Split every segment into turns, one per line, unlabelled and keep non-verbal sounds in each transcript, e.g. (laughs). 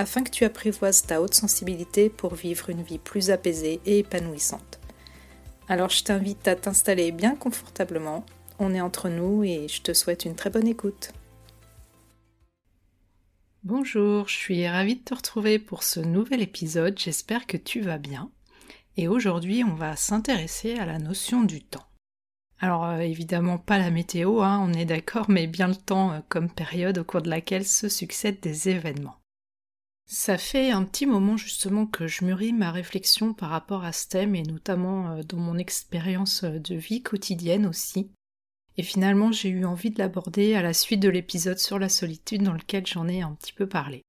afin que tu apprivoises ta haute sensibilité pour vivre une vie plus apaisée et épanouissante. Alors je t'invite à t'installer bien confortablement, on est entre nous et je te souhaite une très bonne écoute. Bonjour, je suis ravie de te retrouver pour ce nouvel épisode, j'espère que tu vas bien. Et aujourd'hui on va s'intéresser à la notion du temps. Alors euh, évidemment pas la météo, hein, on est d'accord, mais bien le temps euh, comme période au cours de laquelle se succèdent des événements. Ça fait un petit moment justement que je mûris ma réflexion par rapport à ce thème et notamment euh, dans mon expérience euh, de vie quotidienne aussi. Et finalement j'ai eu envie de l'aborder à la suite de l'épisode sur la solitude dans lequel j'en ai un petit peu parlé.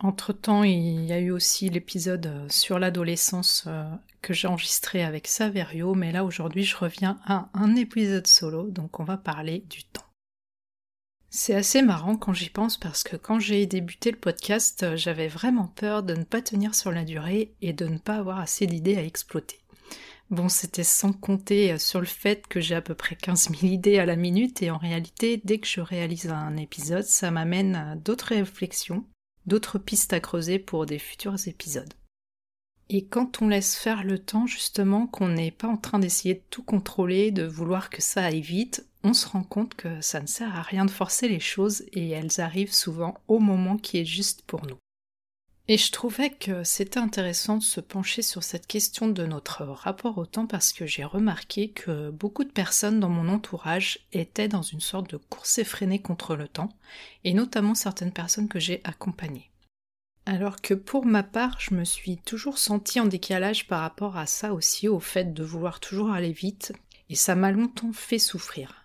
Entre-temps, il y a eu aussi l'épisode euh, sur l'adolescence que j'ai enregistré avec Saverio, mais là aujourd'hui je reviens à un épisode solo, donc on va parler du temps. C'est assez marrant quand j'y pense parce que quand j'ai débuté le podcast, euh, j'avais vraiment peur de ne pas tenir sur la durée et de ne pas avoir assez d'idées à exploiter. Bon, c'était sans compter euh, sur le fait que j'ai à peu près 15 000 idées à la minute et en réalité, dès que je réalise un épisode, ça m'amène à d'autres réflexions, d'autres pistes à creuser pour des futurs épisodes. Et quand on laisse faire le temps, justement, qu'on n'est pas en train d'essayer de tout contrôler, de vouloir que ça aille vite, on se rend compte que ça ne sert à rien de forcer les choses et elles arrivent souvent au moment qui est juste pour nous. Et je trouvais que c'était intéressant de se pencher sur cette question de notre rapport au temps parce que j'ai remarqué que beaucoup de personnes dans mon entourage étaient dans une sorte de course effrénée contre le temps, et notamment certaines personnes que j'ai accompagnées. Alors que pour ma part, je me suis toujours sentie en décalage par rapport à ça aussi, au fait de vouloir toujours aller vite, et ça m'a longtemps fait souffrir.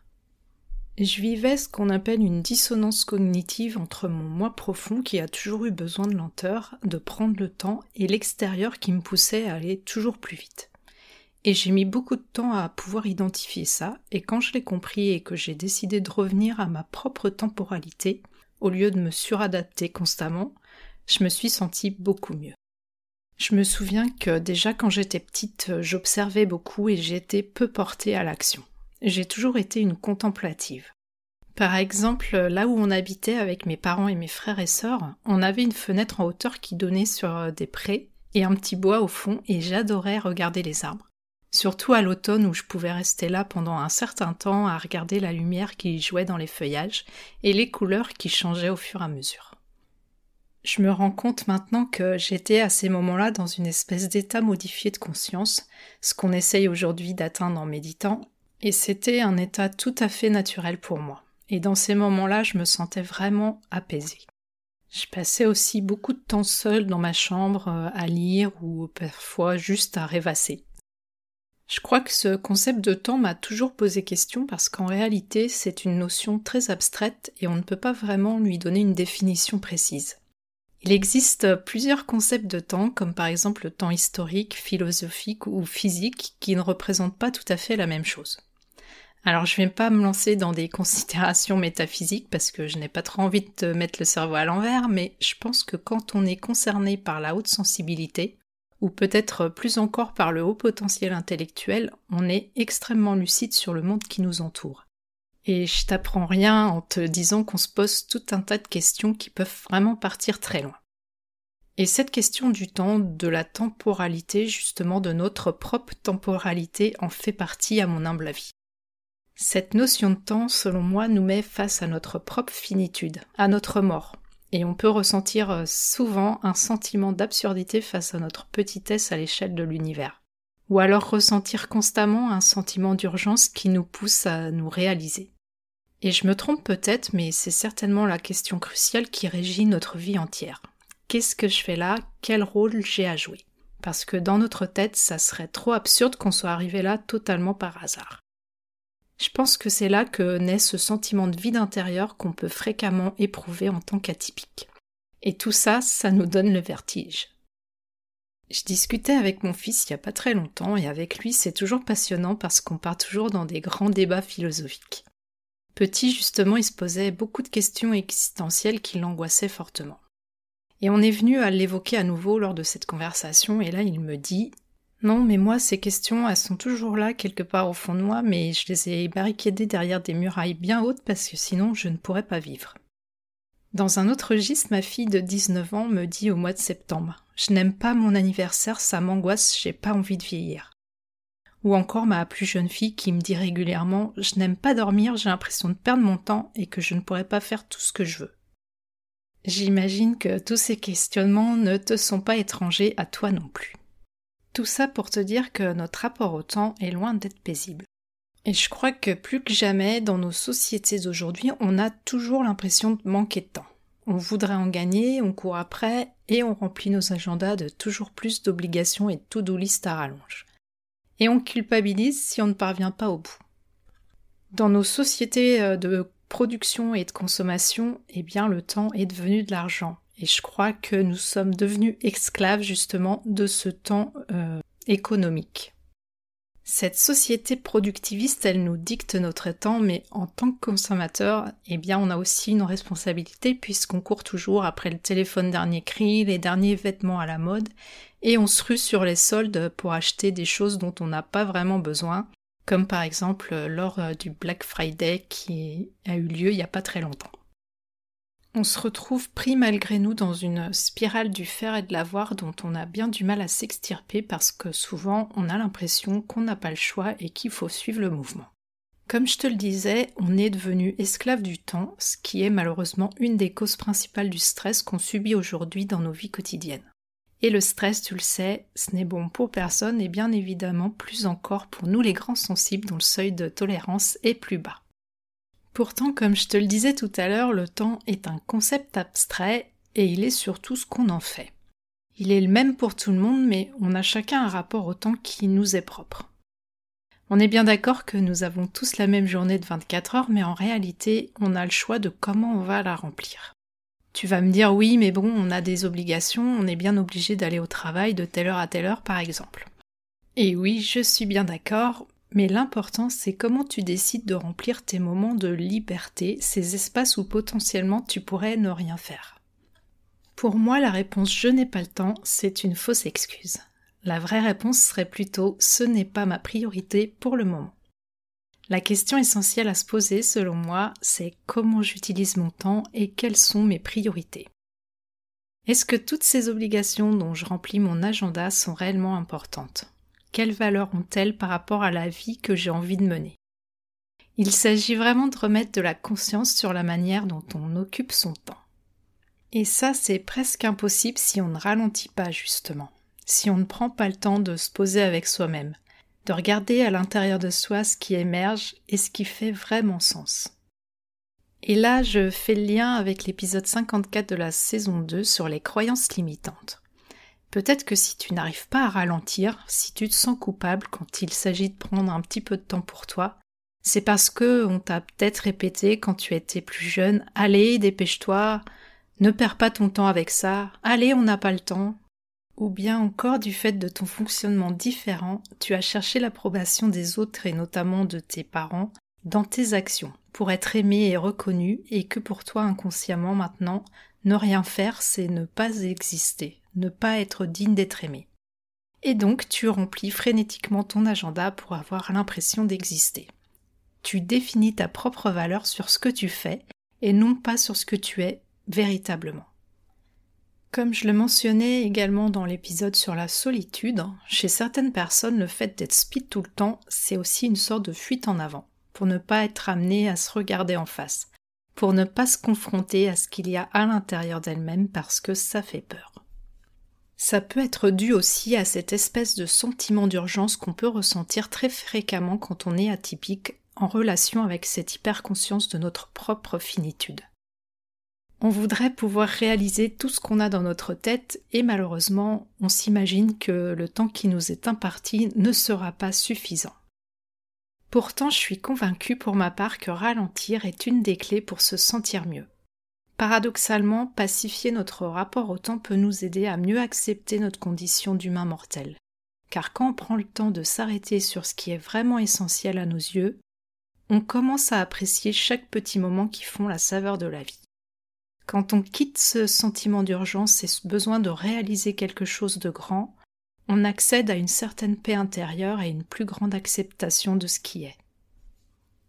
Je vivais ce qu'on appelle une dissonance cognitive entre mon moi profond qui a toujours eu besoin de lenteur, de prendre le temps, et l'extérieur qui me poussait à aller toujours plus vite. Et j'ai mis beaucoup de temps à pouvoir identifier ça, et quand je l'ai compris et que j'ai décidé de revenir à ma propre temporalité, au lieu de me suradapter constamment, je me suis sentie beaucoup mieux. Je me souviens que déjà quand j'étais petite, j'observais beaucoup et j'étais peu portée à l'action. J'ai toujours été une contemplative. Par exemple, là où on habitait avec mes parents et mes frères et sœurs, on avait une fenêtre en hauteur qui donnait sur des prés et un petit bois au fond et j'adorais regarder les arbres. Surtout à l'automne où je pouvais rester là pendant un certain temps à regarder la lumière qui jouait dans les feuillages et les couleurs qui changeaient au fur et à mesure. Je me rends compte maintenant que j'étais à ces moments-là dans une espèce d'état modifié de conscience, ce qu'on essaye aujourd'hui d'atteindre en méditant, et c'était un état tout à fait naturel pour moi. Et dans ces moments-là, je me sentais vraiment apaisée. Je passais aussi beaucoup de temps seule dans ma chambre euh, à lire ou parfois juste à rêvasser. Je crois que ce concept de temps m'a toujours posé question parce qu'en réalité c'est une notion très abstraite et on ne peut pas vraiment lui donner une définition précise. Il existe plusieurs concepts de temps, comme par exemple le temps historique, philosophique ou physique, qui ne représentent pas tout à fait la même chose. Alors je ne vais pas me lancer dans des (laughs) considérations métaphysiques parce que je n'ai pas trop envie de mettre le cerveau à l'envers, mais je pense que quand on est concerné par la haute sensibilité, ou peut-être plus encore par le haut potentiel intellectuel, on est extrêmement lucide sur le monde qui nous entoure. Et je t'apprends rien en te disant qu'on se pose tout un tas de questions qui peuvent vraiment partir très loin. Et cette question du temps, de la temporalité, justement de notre propre temporalité, en fait partie à mon humble avis. Cette notion de temps, selon moi, nous met face à notre propre finitude, à notre mort, et on peut ressentir euh, souvent un sentiment d'absurdité face à notre petitesse à l'échelle de l'univers, ou alors ressentir constamment un sentiment d'urgence qui nous pousse à nous réaliser. Et je me trompe peut-être, mais c'est certainement la question cruciale qui régit notre vie entière. Qu'est-ce que je fais là? Quel rôle j'ai à jouer? Parce que dans notre tête, ça serait trop absurde qu'on soit arrivé là totalement par hasard. Je pense que c'est là que naît ce sentiment de vide intérieur qu'on peut fréquemment éprouver en tant qu'atypique. Et tout ça, ça nous donne le vertige. Je discutais avec mon fils il n'y a pas très longtemps et avec lui c'est toujours passionnant parce qu'on part toujours dans des grands débats philosophiques. Petit justement il se posait beaucoup de questions existentielles qui l'angoissaient fortement. Et on est venu à l'évoquer à nouveau lors de cette conversation et là il me dit non, mais moi, ces questions, elles sont toujours là, quelque part au fond de moi, mais je les ai barricadées derrière des murailles bien hautes parce que sinon je ne pourrais pas vivre. Dans un autre registre, ma fille de 19 ans me dit au mois de septembre Je n'aime pas mon anniversaire, ça m'angoisse, j'ai pas envie de vieillir. Ou encore ma plus jeune fille qui me dit régulièrement Je n'aime pas dormir, j'ai l'impression de perdre mon temps et que je ne pourrais pas faire tout ce que je veux. J'imagine que tous ces questionnements ne te sont pas étrangers à toi non plus. Tout ça pour te dire que notre rapport au temps est loin d'être paisible. Et je crois que plus que jamais, dans nos sociétés d'aujourd'hui, on a toujours l'impression de manquer de temps. On voudrait en gagner, on court après, et on remplit nos agendas de toujours plus d'obligations et de to-do à rallonge. Et on culpabilise si on ne parvient pas au bout. Dans nos sociétés euh, de production et de consommation, eh bien le temps est devenu de l'argent. Et je crois que nous sommes devenus esclaves justement de ce temps euh, économique. Cette société productiviste, elle nous dicte notre temps, mais en tant que consommateur, eh bien, on a aussi une responsabilité puisqu'on court toujours après le téléphone dernier cri, les derniers vêtements à la mode, et on se rue sur les soldes pour acheter des choses dont on n'a pas vraiment besoin, comme par exemple lors du Black Friday qui a eu lieu il n'y a pas très longtemps. On se retrouve pris malgré nous dans une spirale du faire et de l'avoir dont on a bien du mal à s'extirper parce que souvent on a l'impression qu'on n'a pas le choix et qu'il faut suivre le mouvement. Comme je te le disais, on est devenu esclave du temps, ce qui est malheureusement une des causes principales du stress qu'on subit aujourd'hui dans nos vies quotidiennes. Et le stress, tu le sais, ce n'est bon pour personne et bien évidemment plus encore pour nous les grands sensibles dont le seuil de tolérance est plus bas. Pourtant, comme je te le disais tout à l'heure, le temps est un concept abstrait et il est surtout ce qu'on en fait. Il est le même pour tout le monde, mais on a chacun un rapport au temps qui nous est propre. On est bien d'accord que nous avons tous la même journée de 24 heures, mais en réalité, on a le choix de comment on va la remplir. Tu vas me dire oui, mais bon, on a des obligations, on est bien obligé d'aller au travail de telle heure à telle heure, par exemple. Et oui, je suis bien d'accord, mais l'important, c'est comment tu décides de remplir tes moments de liberté, ces espaces où potentiellement tu pourrais ne rien faire. Pour moi, la réponse je n'ai pas le temps, c'est une fausse excuse. La vraie réponse serait plutôt ce n'est pas ma priorité pour le moment. La question essentielle à se poser, selon moi, c'est comment j'utilise mon temps et quelles sont mes priorités. Est-ce que toutes ces obligations dont je remplis mon agenda sont réellement importantes? Quelle valeur ont-elles par rapport à la vie que j'ai envie de mener? Il s'agit vraiment de remettre de la conscience sur la manière dont on occupe son temps. Et ça, c'est presque impossible si on ne ralentit pas justement, si on ne prend pas le temps de se poser avec soi-même, de regarder à l'intérieur de soi ce qui émerge et ce qui fait vraiment sens. Et là, je fais le lien avec l'épisode 54 de la saison 2 sur les croyances limitantes. Peut-être que si tu n'arrives pas à ralentir, si tu te sens coupable quand il s'agit de prendre un petit peu de temps pour toi, c'est parce que on t'a peut-être répété quand tu étais plus jeune Allez, dépêche-toi, ne perds pas ton temps avec ça, allez, on n'a pas le temps. Ou bien encore du fait de ton fonctionnement différent, tu as cherché l'approbation des autres et notamment de tes parents dans tes actions pour être aimé et reconnu et que pour toi inconsciemment maintenant, ne rien faire c'est ne pas exister, ne pas être digne d'être aimé. Et donc tu remplis frénétiquement ton agenda pour avoir l'impression d'exister. Tu définis ta propre valeur sur ce que tu fais et non pas sur ce que tu es véritablement. Comme je le mentionnais également dans l'épisode sur la solitude, chez certaines personnes le fait d'être speed tout le temps, c'est aussi une sorte de fuite en avant, pour ne pas être amené à se regarder en face, pour ne pas se confronter à ce qu'il y a à l'intérieur d'elle-même parce que ça fait peur. Ça peut être dû aussi à cette espèce de sentiment d'urgence qu'on peut ressentir très fréquemment quand on est atypique en relation avec cette hyperconscience de notre propre finitude. On voudrait pouvoir réaliser tout ce qu'on a dans notre tête et malheureusement on s'imagine que le temps qui nous est imparti ne sera pas suffisant. Pourtant je suis convaincue pour ma part que ralentir est une des clés pour se sentir mieux Paradoxalement, pacifier notre rapport au temps peut nous aider à mieux accepter notre condition d'humain mortel. Car quand on prend le temps de s'arrêter sur ce qui est vraiment essentiel à nos yeux, on commence à apprécier chaque petit moment qui font la saveur de la vie. Quand on quitte ce sentiment d'urgence et ce besoin de réaliser quelque chose de grand, on accède à une certaine paix intérieure et une plus grande acceptation de ce qui est.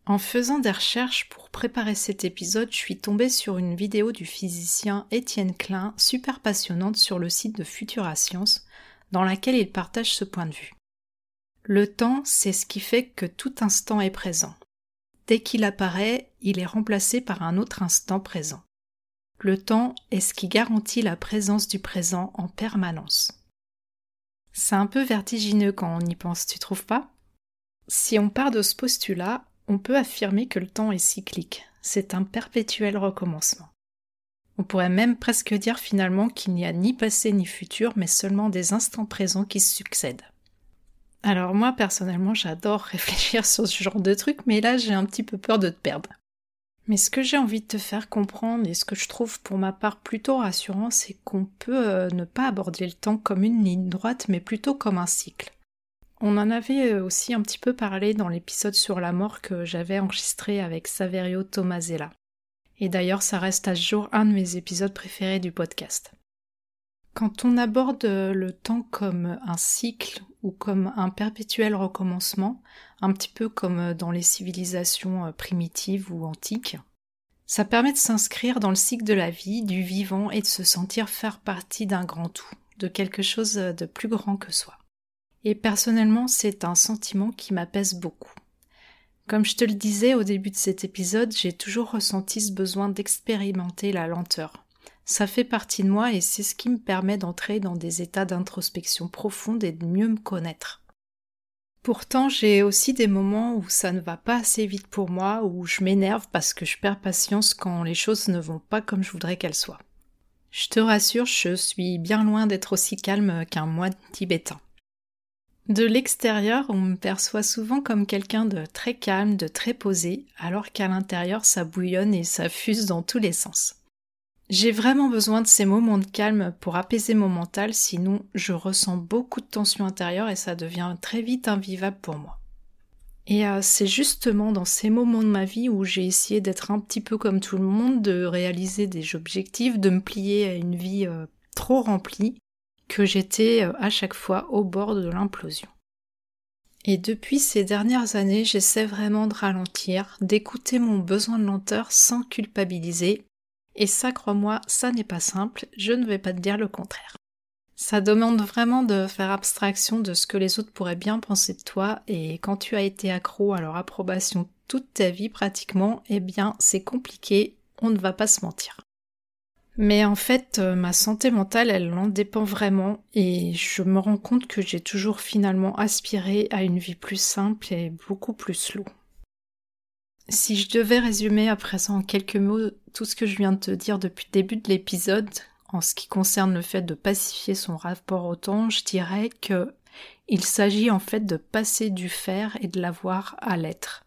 En faisant des recherches pour préparer cet épisode, je suis tombée sur une vidéo du physicien Étienne Klein, super passionnante sur le site de Futura Science, dans laquelle il partage ce point de vue. Le temps, c'est ce qui fait que tout instant est présent. Dès qu'il apparaît, il est remplacé par un autre instant présent. Le temps est ce qui garantit la présence du présent en permanence. C'est un peu vertigineux quand on y pense, tu trouves pas? Si on part de ce postulat, on peut affirmer que le temps est cyclique, c'est un perpétuel recommencement. On pourrait même presque dire finalement qu'il n'y a ni passé ni futur, mais seulement des instants présents qui se succèdent. Alors moi personnellement j'adore (laughs) réfléchir sur ce genre de truc, mais là j'ai un petit peu peur de te perdre. Mais ce que j'ai envie de te faire comprendre et ce que je trouve pour ma part plutôt rassurant, c'est qu'on peut euh, ne pas aborder le temps comme une ligne droite, mais plutôt comme un cycle. On en avait euh, aussi un petit peu parlé dans l'épisode sur la mort que j'avais enregistré avec Saverio Tomasella. Et d'ailleurs, ça reste à ce jour un de mes épisodes préférés du podcast. Quand on aborde euh, le temps comme un cycle ou comme un perpétuel recommencement, un petit peu comme euh, dans les civilisations primitives ou antiques, ça permet de s'inscrire dans le cycle de la vie, du vivant et de se sentir faire partie d'un grand tout, de quelque chose de plus grand que soi. Et personnellement, c'est un sentiment qui m'apaise beaucoup. Comme je te le disais au début de cet épisode, j'ai toujours ressenti ce besoin d'expérimenter la lenteur. Ça fait partie de moi et c'est ce qui me permet d'entrer dans des états d'introspection profonde et de mieux me connaître. Pourtant, j'ai aussi des moments où ça ne va pas assez vite pour moi, où je m'énerve parce que je perds patience quand les choses ne vont pas comme je voudrais qu'elles soient. Je te rassure, je suis bien loin d'être aussi calme qu'un moine tibétain. De l'extérieur, on me perçoit souvent comme quelqu'un de très calme, de très posé, alors qu'à l'intérieur ça bouillonne et ça fuse dans tous les sens. J'ai vraiment besoin de ces moments de calme pour apaiser mon mental, sinon je ressens beaucoup de tension intérieure et ça devient très vite invivable pour moi. Et euh, c'est justement dans ces moments de ma vie où j'ai essayé d'être un petit peu comme tout le monde, de réaliser des objectifs, de me plier à une vie euh, trop remplie, que j'étais euh, à chaque fois au bord de l'implosion. Et depuis ces dernières années, j'essaie vraiment de ralentir, d'écouter mon besoin de lenteur sans culpabiliser. Et ça, crois-moi, ça n'est pas simple, je ne vais pas te dire le contraire. Ça demande vraiment de faire abstraction de ce que les autres pourraient bien penser de toi, et quand tu as été accro à leur approbation toute ta vie pratiquement, eh bien c'est compliqué, on ne va pas se mentir. Mais en fait, euh, ma santé mentale, elle en dépend vraiment et je me rends compte que j'ai toujours finalement aspiré à une vie plus simple et beaucoup plus slow. Si je devais résumer à présent en quelques mots tout ce que je viens de te dire depuis le début de l'épisode, en ce qui concerne le fait de pacifier son rapport au temps, je dirais que il s'agit en fait de passer du faire et de l'avoir à l'être.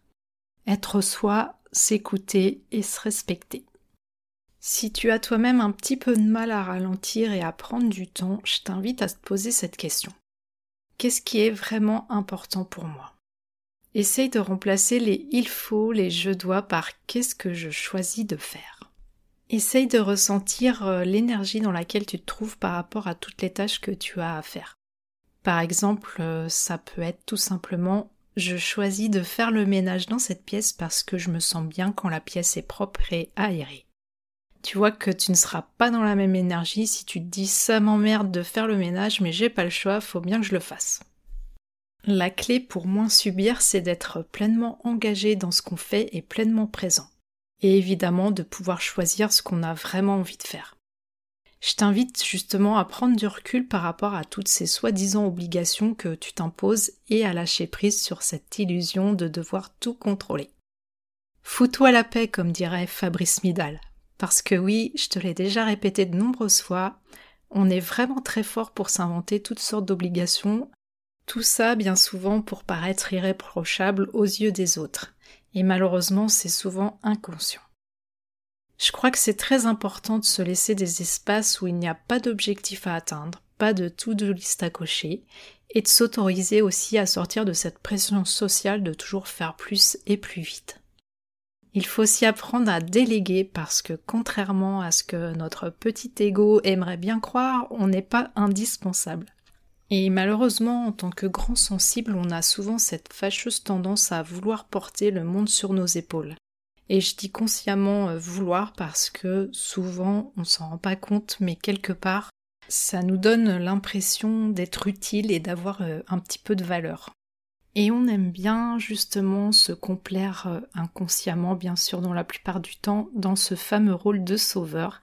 Être soi, s'écouter et se respecter. Si tu as toi-même un petit peu de mal à ralentir et à prendre du temps, je t'invite à te poser cette question. Qu'est-ce qui est vraiment important pour moi? Essaye de remplacer les il faut, les je dois par qu'est-ce que je choisis de faire. Essaye de ressentir euh, l'énergie dans laquelle tu te trouves par rapport à toutes les tâches que tu as à faire. Par exemple, euh, ça peut être tout simplement je choisis de faire le ménage dans cette pièce parce que je me sens bien quand la pièce est propre et aérée tu vois que tu ne seras pas dans la même énergie si tu te dis ça m'emmerde de faire le ménage mais j'ai pas le choix, faut bien que je le fasse. La clé pour moins subir, c'est d'être pleinement engagé dans ce qu'on fait et pleinement présent. Et évidemment de pouvoir choisir ce qu'on a vraiment envie de faire. Je t'invite justement à prendre du recul par rapport à toutes ces soi-disant obligations que tu t'imposes et à lâcher prise sur cette illusion de devoir tout contrôler. Fous-toi la paix, comme dirait Fabrice Midal. Parce que oui, je te l'ai déjà répété de nombreuses fois, on est vraiment très fort pour s'inventer toutes sortes d'obligations, tout ça bien souvent pour paraître irréprochable aux yeux des autres. Et malheureusement, c'est souvent inconscient. Je crois que c'est très important de se laisser des espaces où il n'y a pas d'objectif à atteindre, pas de tout de liste à cocher, et de s'autoriser aussi à sortir de cette pression sociale de toujours faire plus et plus vite. Il faut aussi apprendre à déléguer parce que contrairement à ce que notre petit ego aimerait bien croire, on n'est pas indispensable. Et malheureusement, en tant que grand sensible, on a souvent cette fâcheuse tendance à vouloir porter le monde sur nos épaules. Et je dis consciemment euh, vouloir parce que souvent on s'en rend pas compte, mais quelque part, ça nous donne l'impression d'être utile et d'avoir euh, un petit peu de valeur. Et on aime bien justement se complaire euh, inconsciemment, bien sûr, dans la plupart du temps, dans ce fameux rôle de sauveur,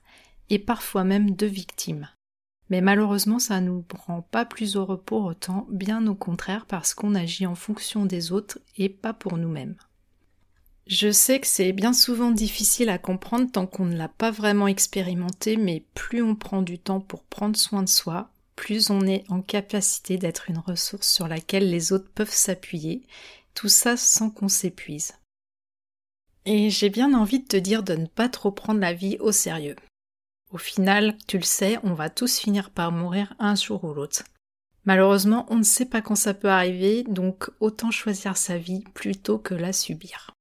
et parfois même de victime. Mais malheureusement, ça ne nous rend pas plus heureux pour autant, bien au contraire, parce qu'on agit en fonction des autres et pas pour nous-mêmes. Je sais que c'est bien souvent difficile à comprendre tant qu'on ne l'a pas vraiment expérimenté, mais plus on prend du temps pour prendre soin de soi, plus on est en capacité d'être une ressource sur laquelle les autres peuvent s'appuyer, tout ça sans qu'on s'épuise. Et j'ai bien envie de te dire de ne pas trop prendre la vie au sérieux. Au final, tu le sais, on va tous finir par mourir un jour ou l'autre. Malheureusement, on ne sait pas quand ça peut arriver, donc autant choisir sa vie plutôt que la subir.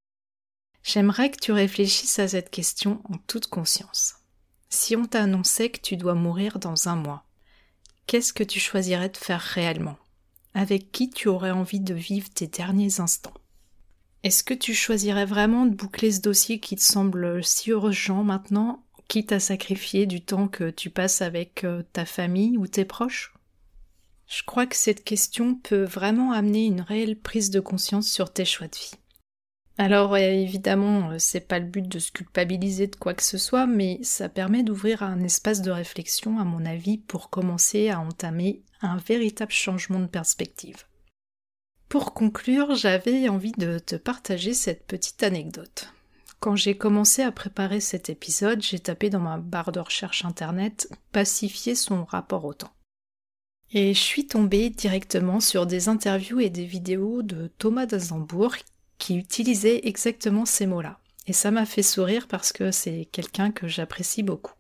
J'aimerais que tu réfléchisses à cette question en toute conscience. Si on t'annonçait que tu dois mourir dans un mois, qu'est-ce que tu choisirais de faire réellement? Avec qui tu aurais envie de vivre tes derniers instants? Est-ce que tu choisirais vraiment de boucler ce dossier qui te semble si urgent maintenant, quitte à sacrifier du temps que tu passes avec euh, ta famille ou tes proches? Je crois que cette question peut vraiment amener une réelle prise de conscience sur tes choix de vie. Alors évidemment, euh, c'est pas le but de se culpabiliser de quoi que ce soit, mais ça permet d'ouvrir un espace de réflexion, à mon avis, pour commencer à entamer un véritable changement de perspective. Pour conclure, j'avais envie de te partager cette petite anecdote. Quand j'ai commencé à préparer cet épisode, j'ai tapé dans ma barre de recherche internet pacifier son rapport au temps. Et je suis tombée directement sur des interviews et des vidéos de Thomas d'Azembourg qui utilisait exactement ces mots-là. Et ça m'a fait sourire parce que c'est quelqu'un que j'apprécie beaucoup.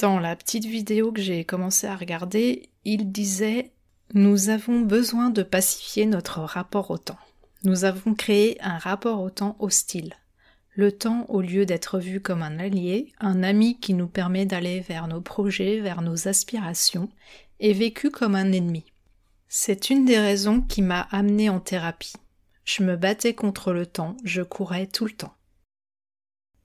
Dans la petite vidéo que j'ai commencé à regarder, il disait Nous avons besoin de pacifier notre rapport au temps. Nous avons créé un rapport au temps hostile. Le temps, au lieu d'être vu comme un allié, un ami qui nous permet d'aller vers nos projets, vers nos aspirations, est vécu comme un ennemi. C'est une des raisons qui m'a amené en thérapie. Je me battais contre le temps, je courais tout le temps.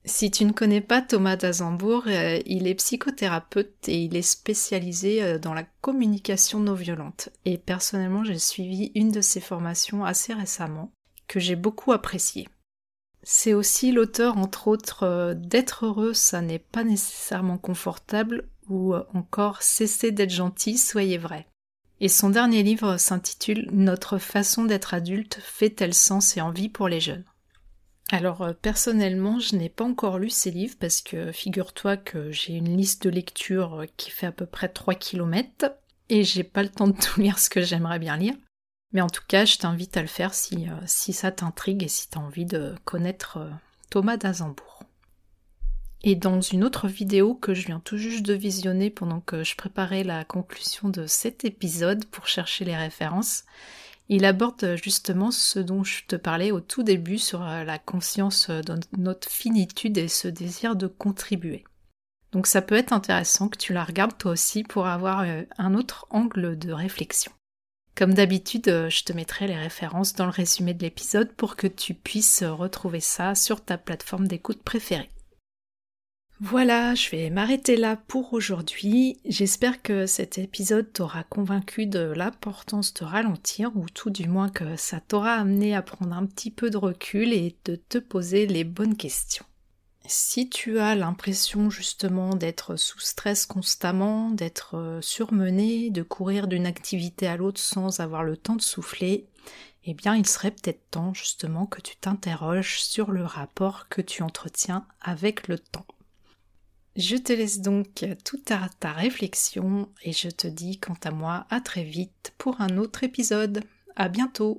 Si tu ne connais pas Thomas d'Azembourg, euh, il est psychothérapeute et il est spécialisé euh, dans la communication non violente. Et personnellement, j'ai suivi une de ses formations assez récemment, que j'ai beaucoup appréciée. C'est aussi l'auteur, entre autres, euh, d'être heureux, ça n'est pas nécessairement confortable, ou encore cesser d'être gentil, soyez vrai. Et son dernier livre s'intitule Notre façon d'être adulte fait-elle sens et envie pour les jeunes? Alors euh, personnellement, je n'ai pas encore lu ces livres parce que figure-toi que j'ai une liste de lecture qui fait à peu près 3 km et j'ai pas le temps de tout lire ce que j'aimerais bien lire. Mais en tout cas, je t'invite à le faire si, euh, ça t'intrigue et si tu as envie de connaître euh, Thomas d'Azembourg. Et dans une autre vidéo que je viens tout juste de visionner pendant que je préparais la conclusion de cet épisode pour chercher les références, il aborde justement ce dont je te parlais au tout début sur euh, la conscience de notre finitude et ce désir de contribuer. Donc ça peut être intéressant que tu la regardes toi aussi pour avoir un autre angle de réflexion. Comme d'habitude, euh, je te mettrai les références dans le résumé de l'épisode pour que tu puisses retrouver ça sur ta plateforme d'écoute préférée. Voilà, je vais m'arrêter là pour aujourd'hui. J'espère que cet épisode t'aura convaincu de l'importance de ralentir, ou tout du moins que ça t'aura amené à prendre un petit peu de recul et de te poser les bonnes questions. Si tu as l'impression justement d'être sous stress constamment, d'être euh, surmené, de courir d'une activité à l'autre sans avoir le temps de souffler, eh bien il serait peut-être temps justement que tu t'interroges sur le rapport que tu entretiens avec le temps. Je te laisse donc tout à ta réflexion et je te dis quant à moi à très vite pour un autre épisode. À bientôt!